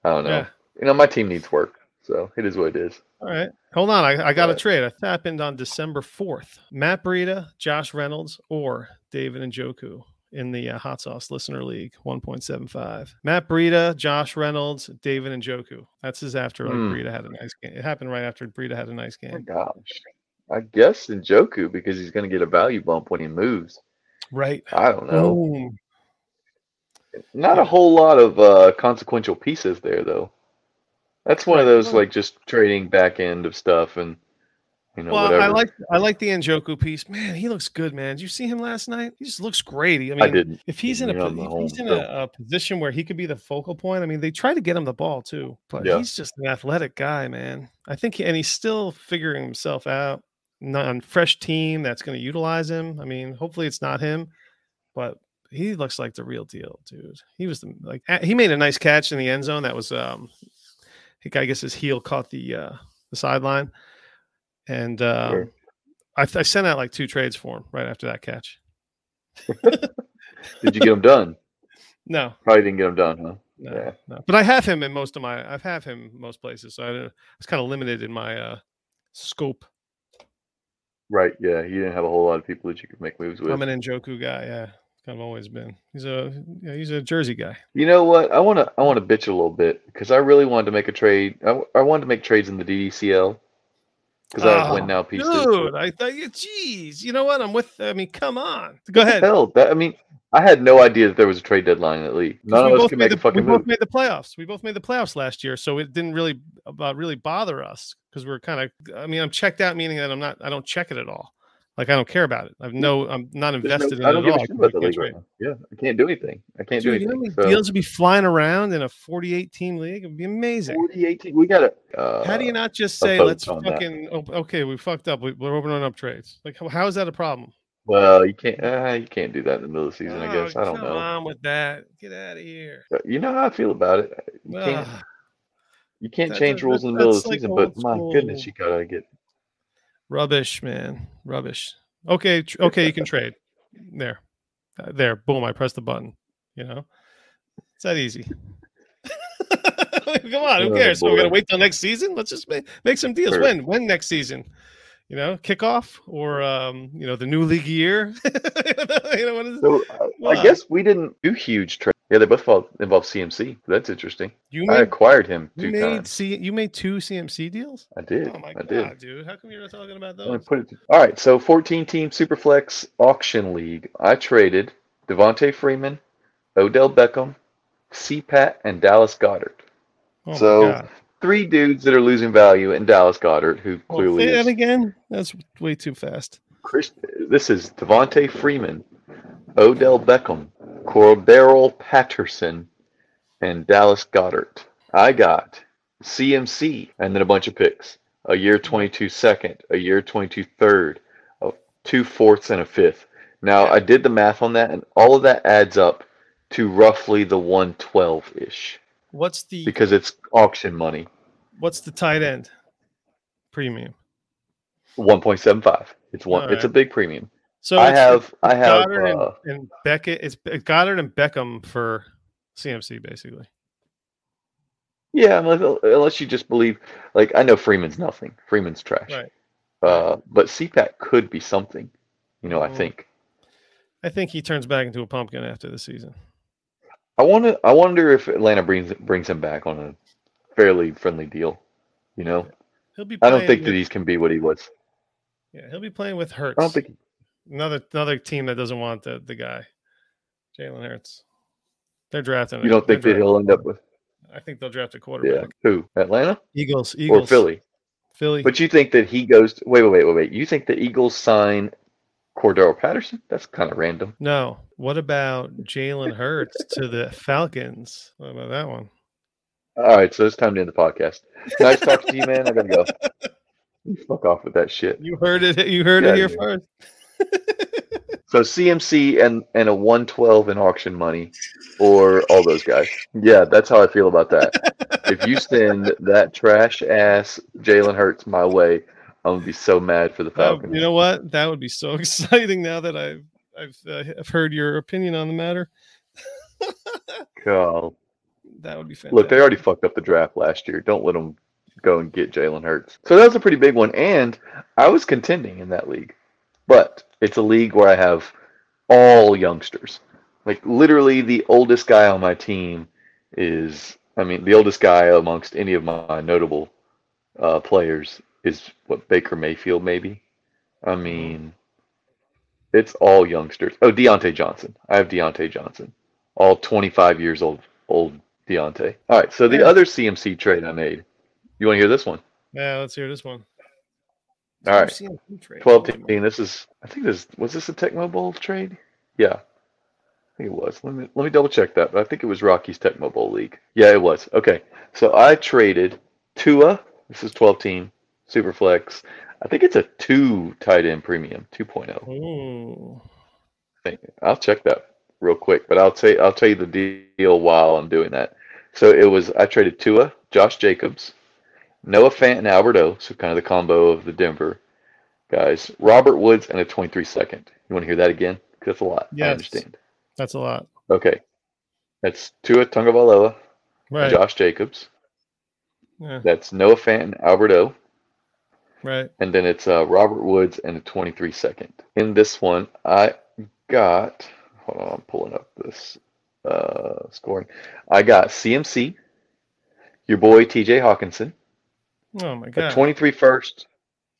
I don't know.
Yeah.
You know, my team needs work. So it is what it is.
All right. Hold on. I, I got a trade. I happened on December 4th. Matt Breida, Josh Reynolds, or David Njoku in the uh, Hot Sauce Listener League 1.75. Matt Breida, Josh Reynolds, David Njoku. That's his after like
Hmm.
Breida had a nice game. It happened right after Breida had a nice
Oh
game.
gosh. I guess Njoku because he's going to get a value bump when he moves.
Right.
I don't know. Not
Yeah.
a whole lot of uh, consequential pieces there, though. That's one of those like just trading back end of stuff and you know
Well,
whatever.
I like I like the Njoku piece. Man, he looks good, man. Did you see him last night? He just looks great. I mean,
I didn't.
if he's in a
You're on
po-
the
if he's in a, a position where he could be the focal point. I mean, they try to get him the ball too, but
Yeah.
he's just an athletic guy, man. I think, he, and he's still figuring himself out. Non fresh team that's going to utilize him. I mean, hopefully it's not him, but he looks like the real deal, dude. He was the like he made a nice catch in the end zone. That was um, I think- I guess his heel caught the uh the sideline, and um,
Sure.
I, I sent out like two trades for him right after that catch. [laughs]
Did you get them done? [laughs]
No,
Probably didn't get them done, huh?
no,
Yeah.
no. But I have him in most of my. I've have him most places, so I, don't- I was kind of limited in my uh, scope.
Right. Yeah. You didn't have a whole lot of people that you could make moves with.
I'm an Njoku guy. Yeah, kind of always been. He's a yeah, he's a Jersey guy.
You know what? I want to I want to bitch a little bit because I really wanted to make a trade. I, I wanted to make trades in the DDCL because I have
Oh,
win now pieces.
Dude, I thought you. Jeez, you know what? I'm with. I mean, come on. Go ahead.
Hell, that I mean, I had no idea that there was a trade deadline in that league. None
we
of us
both
could
made
a
the-
fucking
we both
move.
made the playoffs. We both made the playoffs last year, so it didn't really about really bother us because we're kind of. I mean, I'm checked out, meaning that I'm not. I don't check it at all. Like I don't care about it. I've no. I'm not invested
no- I
in
don't
it
give
at
a
all.
about the league right now. Yeah, I can't do anything. I can't
Dude,
do
you know
anything. So,
deals would be flying around in a 48 team league? It would be amazing.
48 we got to. Uh,
How do you not just say, let's fucking, oh, okay, we fucked up. We, we're opening up trades. Like, how, how is that a problem?
Well, you can't. Uh, you can't do that in the middle of the season. I guess.
Oh,
I don't
come
know.
on with that. Get out of here.
But You know how I feel about it. You can't. You can't
That-
change
that-
rules in the middle of the
like
season. But my goodness, you gotta get.
Rubbish, man. Rubbish. Okay, tr- okay, you can [laughs] trade. There, Uh, there. Boom! I pressed the button. You know, it's that easy. [laughs] Come on, who
Oh,
cares? So we're gonna wait till next season. Let's just make, make some deals.
Sure.
When? When next season? You know, kickoff or um, you know, the new league year. [laughs] you know what is
So uh, I guess we didn't do huge trades. Yeah, they both involve CMC. That's interesting.
you
I acquired him
You
two
made
times.
C, you made two CMC deals.
I did.
Oh my
I
god,
did.
dude! How come you're not talking about those?
put it. All right, so 14 team Superflex auction league. I traded Devonta Freeman, Odell Beckham, CPAT, and Dallas Goedert.
Oh
so three dudes that are losing value, and Dallas Goedert, who
Well,
clearly
say that again. That's way too fast.
Chris, this is Devonta Freeman, Odell Beckham, Cordarrelle Patterson, and Dallas Goedert. I got CMC and then a bunch of picks. A year 22 second, a year 22 third, two fourths, and a fifth. Now, I did the math on that, and all of that adds up to roughly the 112 ish
What's the
because it's auction money.
what's the tight end premium?
1.75. It's one.
All
It's a big premium.
So
I have. I have.
Goedert and,
Uh,
and Beckett. It's Goedert and Beckham for CMC basically.
Yeah, unless, unless you just believe, like I know Freeman's nothing. Freeman's trash.
Right.
Uh, but CPAT could be something. You know, I
Mhm.
think.
I think he turns back into a pumpkin after the season.
I want to. I wonder if Atlanta brings brings him back on a fairly friendly deal. You know,
He'll be.
I don't think that he can be what he was.
Yeah, he'll be playing with Hurts.
I don't think.
Another another team that doesn't want the the guy, Jalen Hurts. They're drafting.
You don't think that he'll end up with?
I think they'll draft a
Yeah.
quarterback.
Who? Atlanta
Eagles. Eagles.
or Philly?
Philly.
But you think that he goes? To, wait, wait, wait, wait, wait. You think the Eagles sign Cordarrelle Patterson? That's kind of random.
no. What about Jalen Hurts to the Falcons? What about that one?
All right, so it's time to end the podcast. Nice talking to you, man. I gotta go. You Fuck off with that shit.
You heard it. You heard
Yeah,
it here
yeah.
first. [laughs]
So CMC and and a 112 in auction money, or all those guys. Yeah, that's how I feel about that. if you send that trash ass Jalen Hurts my way, I'm gonna be so mad for the
Uh,
Falcons.
you know what? That would be so [laughs] exciting now that I've I've, uh, I've heard your opinion on the matter.
God.
That would be fantastic.
Look, they already fucked up the draft last year. Don't let them go and get Jalen Hurts. So that was a pretty big one, and I was contending in that league, but it's a league where I have all youngsters. Like literally, the oldest guy on my team is, I mean, the oldest guy amongst any of my notable uh, players is what Baker Mayfield, maybe. I mean, It's all youngsters. Oh, Diontae Johnson. I have Diontae Johnson. All 25 years old. Old Diontae. All right. So the
Yeah.
other CMC trade I made. You want to hear this one?
Yeah, let's hear this one.
All right.
Trade.
12
Holy
team. This is. I think this was this a Tecmo Bowl trade. Yeah. I think it was. Let me let me double check that. But I think it was Rocky's Tecmo Bowl league. Yeah, it was. Okay. So I traded Tua. This is 12 team Superflex. I think it's a two tight end premium 2.0.
Ooh.
I'll check that real quick, but I'll tell I'll tell you the deal while I'm doing that. So it was I traded Tua, Josh Jacobs, Noah Fant, and Albert O, so kind of the combo of the Denver guys. Robert Woods and a 23 second. You want to hear that again? that's a lot. I understand.
That's a lot.
Okay, that's Tua Tagovailoa,
Right.
Josh Jacobs.
Yeah.
That's Noah Fant and Albert O.
Right.
And then it's uh, Robert Woods and a 23 second. In this one, I got, hold on, I'm pulling up this uh, scoring. I got CMC, your boy TJ Hockenson,
Oh my
a
god.
23 first,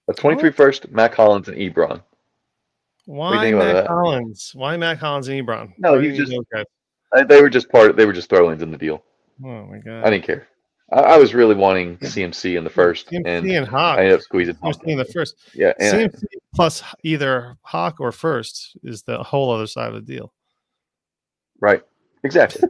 a 23 first, Mack Hollins and Ebron.
Why
think about
Matt
that?
Collins? Why Matt Collins and Ebron?
No,
Why
just I, they were just part, they were just throw ins in the deal.
Oh my god.
I didn't care. I, I was really wanting CMC in the first,
CMC
and
and Hawk.
I ended up squeezing
CMC in the first.
Yeah, and
CMC plus either Hawk or first is the whole other side of the deal.
Right. Exactly.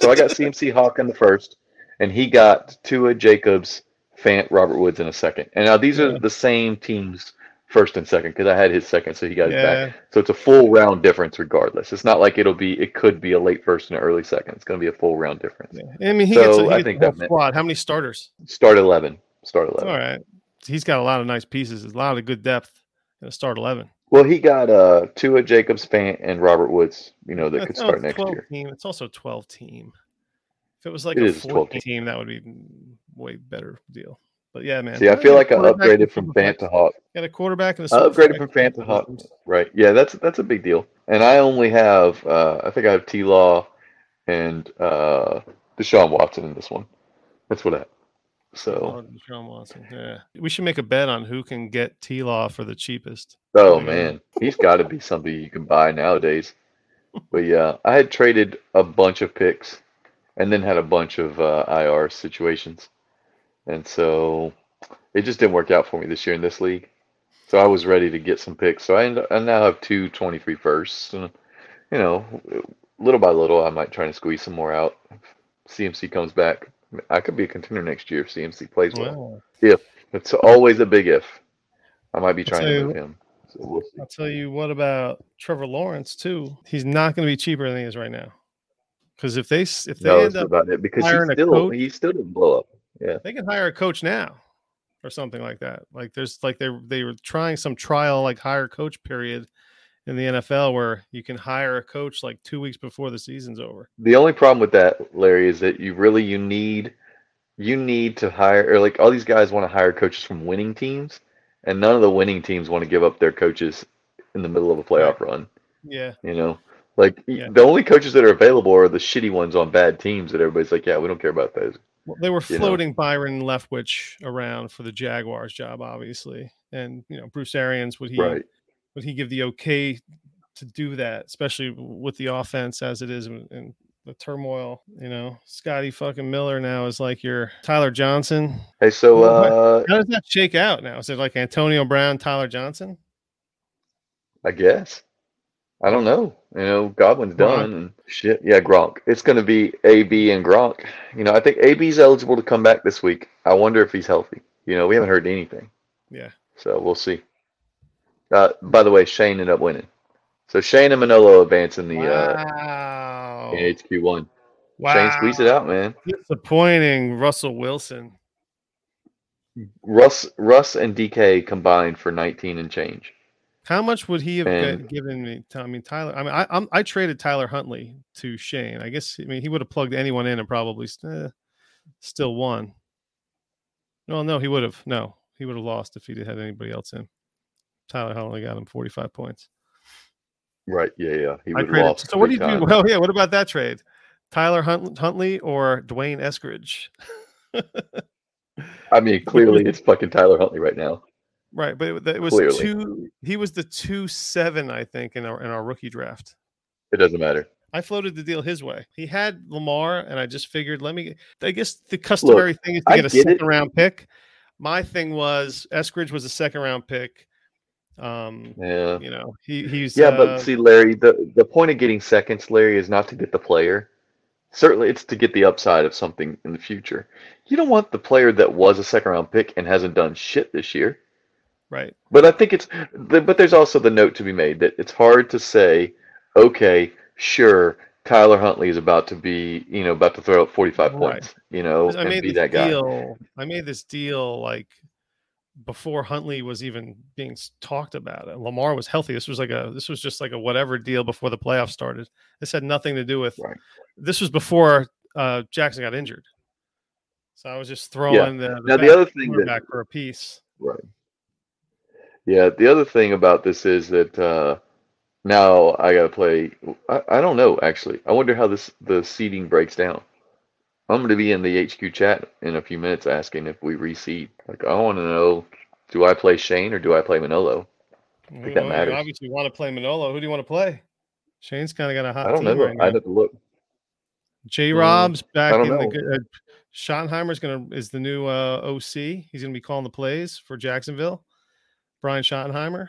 so I got CMC Hawk in the first, and he got Tua Jacobs, Fant, Robert Woods in a second. And now these
Yeah.
are the same teams first and second because I had his second, so he got his back. So it's a full round difference regardless. It's not like it'll be it could be a late first and an early second. It's gonna be a full round difference.
yeah. I mean, he gets, a,
So,
he
I think
a whole
that
squad. How many starters?
Start eleven. Start eleven.
All right. He's got a lot of nice pieces. A lot of good depth in a start eleven.
Well, he got uh Tua Jacobs, Fant, and Robert Woods, you know, that
That's-
could start next year.
Team. It's also twelve team. If it was like
It
a
is 12
14 team, that would be way better deal. But yeah, man.
See, I feel like I upgraded from. Fant to Hawk.
Got a quarterback and a
I upgraded from Fant to Hawk. Right. Yeah, that's that's a big deal. And I only have uh I think I have T Law and uh Deshaun Watson in this one. That's what I have. So
Oh, Deshaun Watson. Yeah, we should make a bet on who can get T Law for the cheapest.
oh man, he's gotta be something you can buy nowadays. But yeah, I had traded a bunch of picks and then had a bunch of uh, IR situations. And so it just didn't work out for me this year in this league. So I was ready to get some picks. So I, end, I now have two 23 firsts. And, you know, little by little, I might try to squeeze some more out. If CMC comes back. I could be a contender next year if CMC plays well.
Wow.
It's always a big if. I might be trying to
you-
move him. So we'll.
I'll tell you what about Trevor Lawrence too. He's not going to be cheaper than he is right now. Because if they if they
No,
end up,
about it because he
hiring a
still
coach-
he still didn't blow up. Yeah.
they can hire a coach now or something like that. Like there's like they they were trying some trial like hire coach period in the NFL where you can hire a coach like two weeks before the season's over.
The only problem with that, Larry, is that you really you need you need to hire or like all these guys want to hire coaches from winning teams, and none of the winning teams want to give up their coaches in the middle of a playoff run.
Yeah,
You know, like
Yeah.
the only coaches that are available are the shitty ones on bad teams that everybody's like, yeah, we don't care about those.
well, they were
You know.
floating Byron Leftwich around for the Jaguars job, obviously, and you know Bruce Arians would he
Right.
would he give the okay to do that, especially with the offense as it is and- and the turmoil? You know, Scotty fucking Miller now is like your Tyler Johnson.
Hey, so uh,
How does that shake out now? Is it like Antonio Brown, Tyler Johnson?
I guess. I don't know. You know, Godwin's done and shit. Yeah, Gronk. It's going to be AB and Gronk. You know, I think AB's eligible to come back this week. I wonder if he's healthy. You know, we haven't heard anything,
Yeah.
so we'll see. Uh, by the way, Shane ended up winning. So Shane and Manolo advance in the uh,
wow.
in HQ one.
wow.
Shane squeezed it out, man.
Disappointing, Russell Wilson.
Russ, Russ, and DK combined for 19 and change.
How much would he have
And-
given me? I mean, Tyler. I mean, I I'm, I traded Tyler Huntley to Shane. I guess. I mean, he would have plugged anyone in and probably eh, still won. No, no, he would have. No, he would have lost if he had anybody else in. Tyler Huntley got him 45 points.
Right? Yeah, yeah. He would have lost.
So what do you do? Well, yeah. What about that trade? Tyler Hunt, Huntley or D'Wayne Eskridge? [laughs]
I mean, clearly it's fucking Tyler Huntley right now.
Right, but it, it was
Clearly.
two. He was the two seven, I think, in our in our rookie draft.
It doesn't matter.
I floated the deal his way. He had Lamar, and I just figured, let me. I guess the customary thing is to
I
get a
get it.
second round pick. My thing was Eskridge was a second round pick. Um,
Yeah.
you know, he he's
Yeah,
uh,
but see, Larry, the the point of getting seconds, Larry, is not to get the player. Certainly, it's to get the upside of something in the future. You don't want the player that was a second round pick and hasn't done shit this year.
Right.
But I think it's, but there's also the note to be made that it's hard to say, okay, sure, Tyler Huntley is about to be, you know, about to throw up 45
Right.
points, you know,
I
and be
this
that guy.
deal. I made this deal like before Huntley was even being talked about. And Lamar was healthy. This was like a this was just like a whatever deal before the playoffs started. This had nothing to do with.
Right.
This was before uh, Jackson got injured. So I was just throwing the,
Now, the other thing that,
quarterback for a piece.
right. Yeah, the other thing about this is that uh, now I got to play. I, I don't know, actually. I wonder how this the seeding breaks down. I'm going to be in the HQ chat in a few minutes asking if we reseed. Like, I want to know do I play Shane or do I play Manolo?
You
think that matters.
You obviously want to play Manolo. Who do you want to play? Shane's kind of got a hot
I don't
team
know.
right.
I'd have to look.
J.
Mm,
Rob's back
I
in the
know.
good. Uh, Schottenheimer's gonna is the new uh, OC. He's gonna be calling the plays for Jacksonville. Brian Schottenheimer.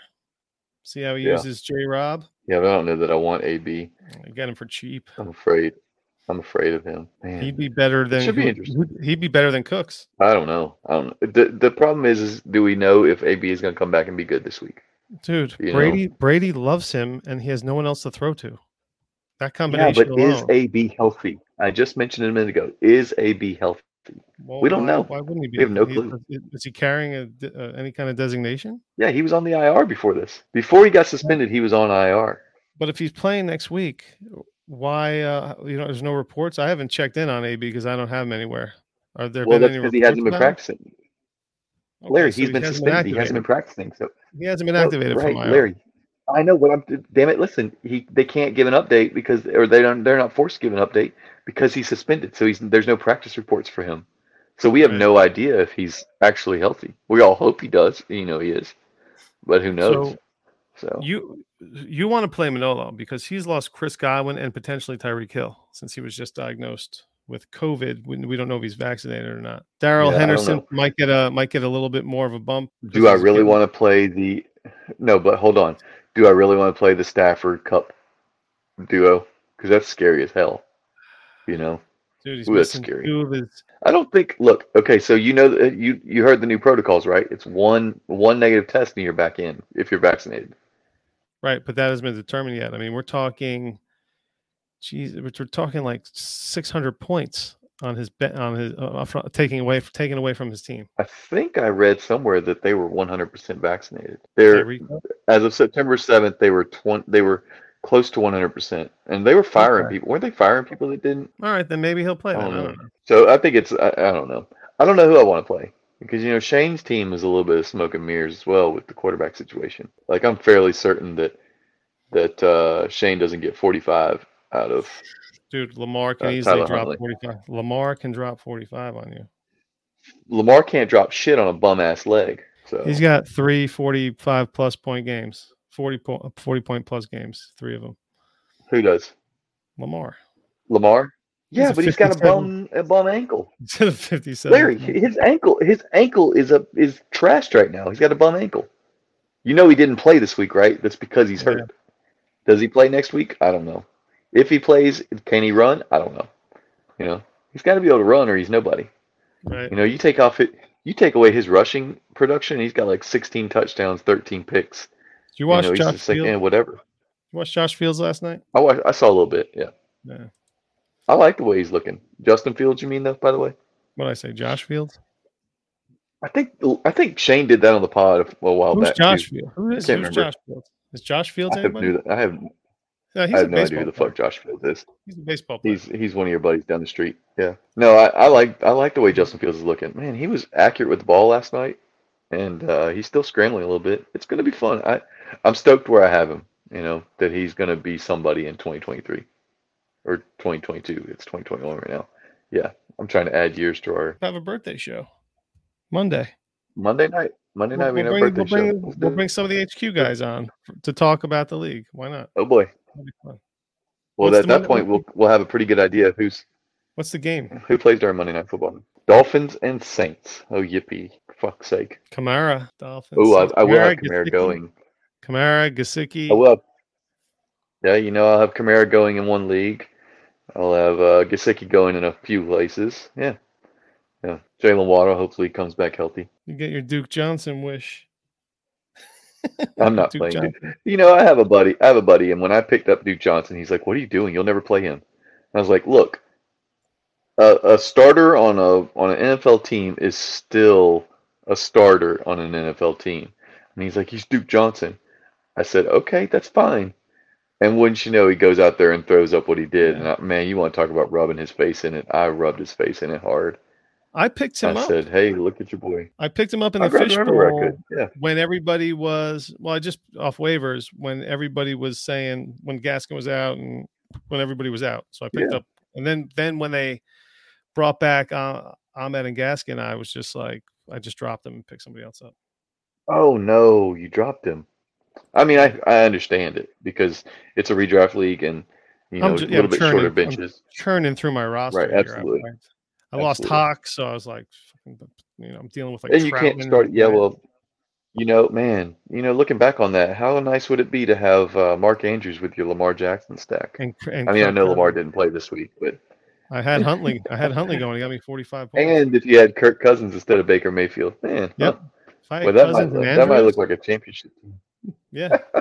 See how he
Yeah.
uses J. Rob.
Yeah, but I don't know that I want AB.
I got him for cheap.
I'm afraid. I'm afraid of him. Man,
He'd be better than
should be interesting.
He'd be better than Cooks,
I don't know. I don't know. The the problem is, is do we know if AB is going to come back and be good this week?
dude.
You know.
Brady Brady loves him, and he has no one else to throw to. That
Yeah,
combination
but is. AB healthy? I just mentioned it a minute ago. Is AB healthy?
Well,
we don't
why-
know.
Why wouldn't he be?
We have no
He-
clue.
Is, is he carrying a, uh, any kind of designation?
Yeah, he was on the IR before this. Before he got suspended, he was on IR.
But if he's playing next week, why? Uh, you know, there's no reports. I haven't checked in on AB because I don't have him anywhere. Are there
Well,
been
that's
any
because he hasn't been practicing.
Okay,
Larry,
so
he's been
hasn't
suspended. he hasn't been practicing. So
He hasn't been
Well,
activated
right,
from IR.
Larry. I know, but I'm damn it. Listen, he they can't give an update because, or they don't. They're not forced to give an update because he's suspended. So he's there's no practice reports for him. So we have
Right.
no idea if he's actually healthy. We all hope he does. You know he is, but who knows?
So
So,
you you want to play Manolo because he's lost Chris Godwin and potentially Tyreek Hill since he was just diagnosed with COVID. We, we don't know if he's vaccinated or not. Darrell
Yeah,
Henderson might get a might get a little bit more of a bump.
do I really want to play the? No, but hold on. Do I really want to play the Stafford Kupp duo? Because that's scary as hell. You know.
Dude, he's
Ooh, that's scary.
his.
I don't think. Look, okay, so you know that you you heard the new protocols, right? It's one one negative test and you're back in if you're vaccinated.
Right, but that hasn't been determined yet. I mean, we're talking, geez, we're we're talking like 600 points on his bet on his uh, taking away taken away from his team.
I think I read somewhere that they were 100% vaccinated. They're as of September 7th, they were 20. They were close to 100%, and they were firing
Okay.
people. Weren't they firing people that didn't?
All right, then maybe he'll play.
I don't
I don't know.
So I think it's. I, I don't know. I don't know who I want to play because you know Shane's team is a little bit of smoke and mirrors as well with the quarterback situation. Like I'm fairly certain that that uh, Shane doesn't get 45 out of
Dude, Lamar can
Uh,
easily
Tyler
drop
Huntley.
45. Lamar can drop 45 on you.
Lamar can't drop shit on a bum ass leg. So
He's got three 45 plus point games, 40 point, 40 point plus games, three of them.
who does?
Lamar.
Lamar? Yeah,
a
but he's got a bum a bum ankle. [laughs]
Instead of 57.
Larry, his ankle his ankle is a is trashed right now. He's got a bum ankle. You know he didn't play this week, right? That's because he's
Yeah.
hurt. Does he play next week? I don't know. If he plays, can he run? I don't know. You know, he's got to be able to run, or he's nobody.
Right.
You know, you take off it, you take away his rushing production. He's got like 16 touchdowns, 13 picks.
Did you
You
watch
know, he's
Josh
just like, eh, whatever.
You watch Josh Fields last night?
I wa- I saw a little bit. Yeah,
Yeah.
I like the way he's looking. Justin Fields, you mean though? By the way,
What did I say? Josh Fields?
I think I think Shane did that on the pod a, a while
Who's
back.
Josh. Fields? Who is who's
remember.
Josh Fields? Is Josh Fields
I have,
anybody?
knew that. I have
Yeah, he's
I
a
have no idea who the
player.
fuck Josh Fields is.
He's a baseball player.
He's he's one of your buddies down the street. Yeah. No, I, I like I like the way Justin Fields is looking. Man, he was accurate with the ball last night, and uh, he's still scrambling a little bit. It's going to be fun. I I'm stoked where I have him. You know that he's going to be somebody in 2023 or 2022. It's 2021 right now. Yeah, I'm trying to add years to our
have a birthday show Monday.
Monday night. Monday
We'll,
night we
we'll bring,
birthday
we'll, bring,
show.
We'll bring some of the HQ guys on to talk about the league. Why not?
Oh boy.
That'd be fun.
Well,
What's
at that
Monday
point, we'll we'll have a pretty good idea of who's
What's the game?
who plays during Monday Night Football. Dolphins and Saints. Oh yippee! Fuck's sake!
Kamara, Dolphins.
Oh, I. I will have
Kamara,
going.
Kamara, Gesicki.
I will. Have, yeah, you know I'll have Kamara going in one league. I'll have uh, Gesicki going in a few places. Yeah, yeah. Jaylen Waddle hopefully comes back healthy.
You get your Duke Johnson wish. [laughs]
I'm not
Duke
playing.
Johnson.
You know I have a buddy. I have a buddy, and when I picked up Duke Johnson, he's like, "What are you doing? You'll never play him." And I was like, "Look, a, a starter on a on an NFL team is still a starter on an NFL team." And he's like, "He's Duke Johnson." I said, "Okay, that's fine." And wouldn't you know, he goes out there and throws up what he did. And I, man, you want to talk about rubbing his face in it? I rubbed his face in it hard.
I picked him
I
up.
said, "Hey, look at your boy."
I picked him up in the
grabbed
fish
him everywhere I
bowl.
Yeah,
when everybody was well, I just off waivers when everybody was saying when Gaskin was out and when everybody was out. So I picked
Yeah.
up, and then then when they brought back uh, Ahmed and Gaskin, I was just like, I just dropped them and picked somebody else up.
Oh no, you dropped him. I mean, I I understand it because it's a redraft league and you
I'm
know
ju-
a
yeah,
little
I'm
bit
churning-
shorter
I'm
benches.
Churning through my roster,
Right,
here. I-
absolutely.
I, I lost
Absolutely.
Hawk, so I was like, you know, I'm dealing with like.
and you can't start. Yeah, well, you know, man, you know, looking back on that, how nice would it be to have uh, Mark Andrews with your Lamar Jackson stack?
And, and
I mean, I know Lamar didn't play this week, but
I had Huntley. [laughs] I had Huntley going. He got me 45 points.
and if you had Kirk Cousins instead of Baker Mayfield, man,
Yep.
huh,
If I had
well, that might
and
that might look like a championship team.
yeah. [laughs]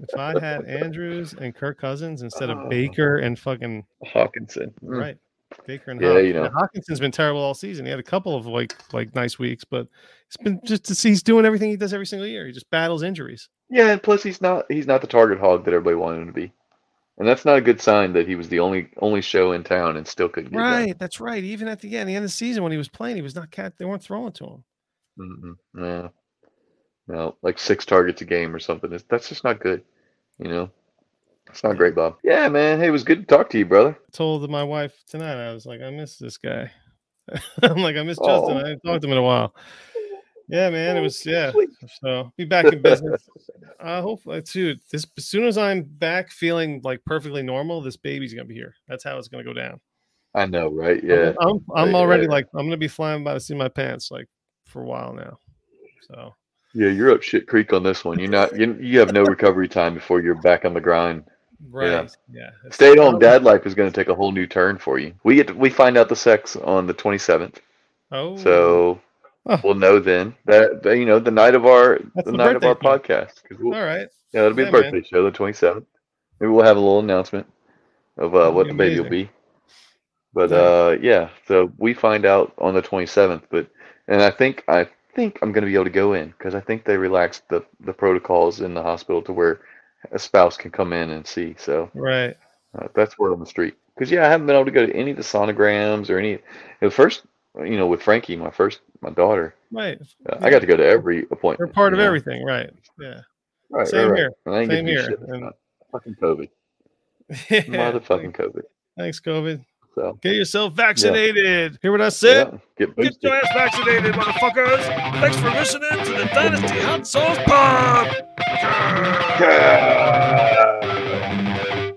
if I had Andrews and Kirk Cousins instead of
Oh.
Baker and fucking
Hockenson, Mm.
right, Baker and
Yeah, you know.
Hockenson's been terrible all season. He had a couple of like like nice weeks, but it's been just to see he's doing everything he does every single year. He just battles injuries.
Yeah, and plus he's not he's not the target hog that everybody wanted him to be, and that's not a good sign that he was the only only show in town and still couldn't.
Right, that's right. Even at the end, the end of the season when he was playing, he was not cat. They weren't throwing to him.
Mm-mm, no, no, like six targets a game or something. That's just not good. You know, it's not great, Bob. Yeah, man. Hey, it was good to talk to you, brother.
I told my wife tonight. I was like, I miss this guy. [laughs] I'm like, I miss Justin.
Oh.
I haven't talked to him in a while. Yeah, man. It oh, was yeah. So be back in business. I hope too. This as soon as I'm back feeling like perfectly normal, this baby's gonna be here. That's how it's gonna go down.
I know, right?
I'm-
Yeah.
I'm I'm,
Right,
already like I'm gonna be flying by the seat of my pants like for a while now. So
Yeah, you're up shit creek on this one. You're not. You, you have no recovery time before you're back on the grind.
right, yeah. it's-
Stay at home dad life is going to take a whole new turn for you. We get to, we find out the sex on the 27th,
Oh,
so
Oh.
we'll know then that that, you know the night of our
That's
the
the
night of our
birthday
podcast. 'cause we'll-
all right.
Yeah, it'll be
Yeah,
the
man.
birthday show, the 27th. Maybe we'll have a little announcement of uh, what the baby will be. But
Nice.
uh, yeah, so we find out on the 27th. But and I think I think I'm going to be able to go in because I think they relaxed the the protocols in the hospital to where a spouse can come in and see. So
Right.
uh, that's word on the street. Because yeah, I haven't been able to go to any of the sonograms or any. The first, you know, with Frankie, my first, my daughter,
Right.
uh, I got to go to every appointment.
They're part of
know?
everything. Right. Yeah.
Right,
Same
right, right.
here.
And
Same
getting to do
here.
shit
And-
Fucking COVID. [laughs]
Yeah.
Motherfucking COVID.
Thanks, COVID.
So
Get yourself vaccinated. Hear what I said?
yeah, get
Get your ass vaccinated, motherfuckers. Thanks for listening to the Dynasty Hot Sauce Pod.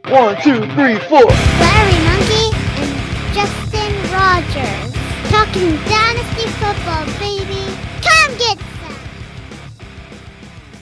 One, two, three, four.
Larry Monkey and Justin Rogers. Talking Dynasty Football, baby.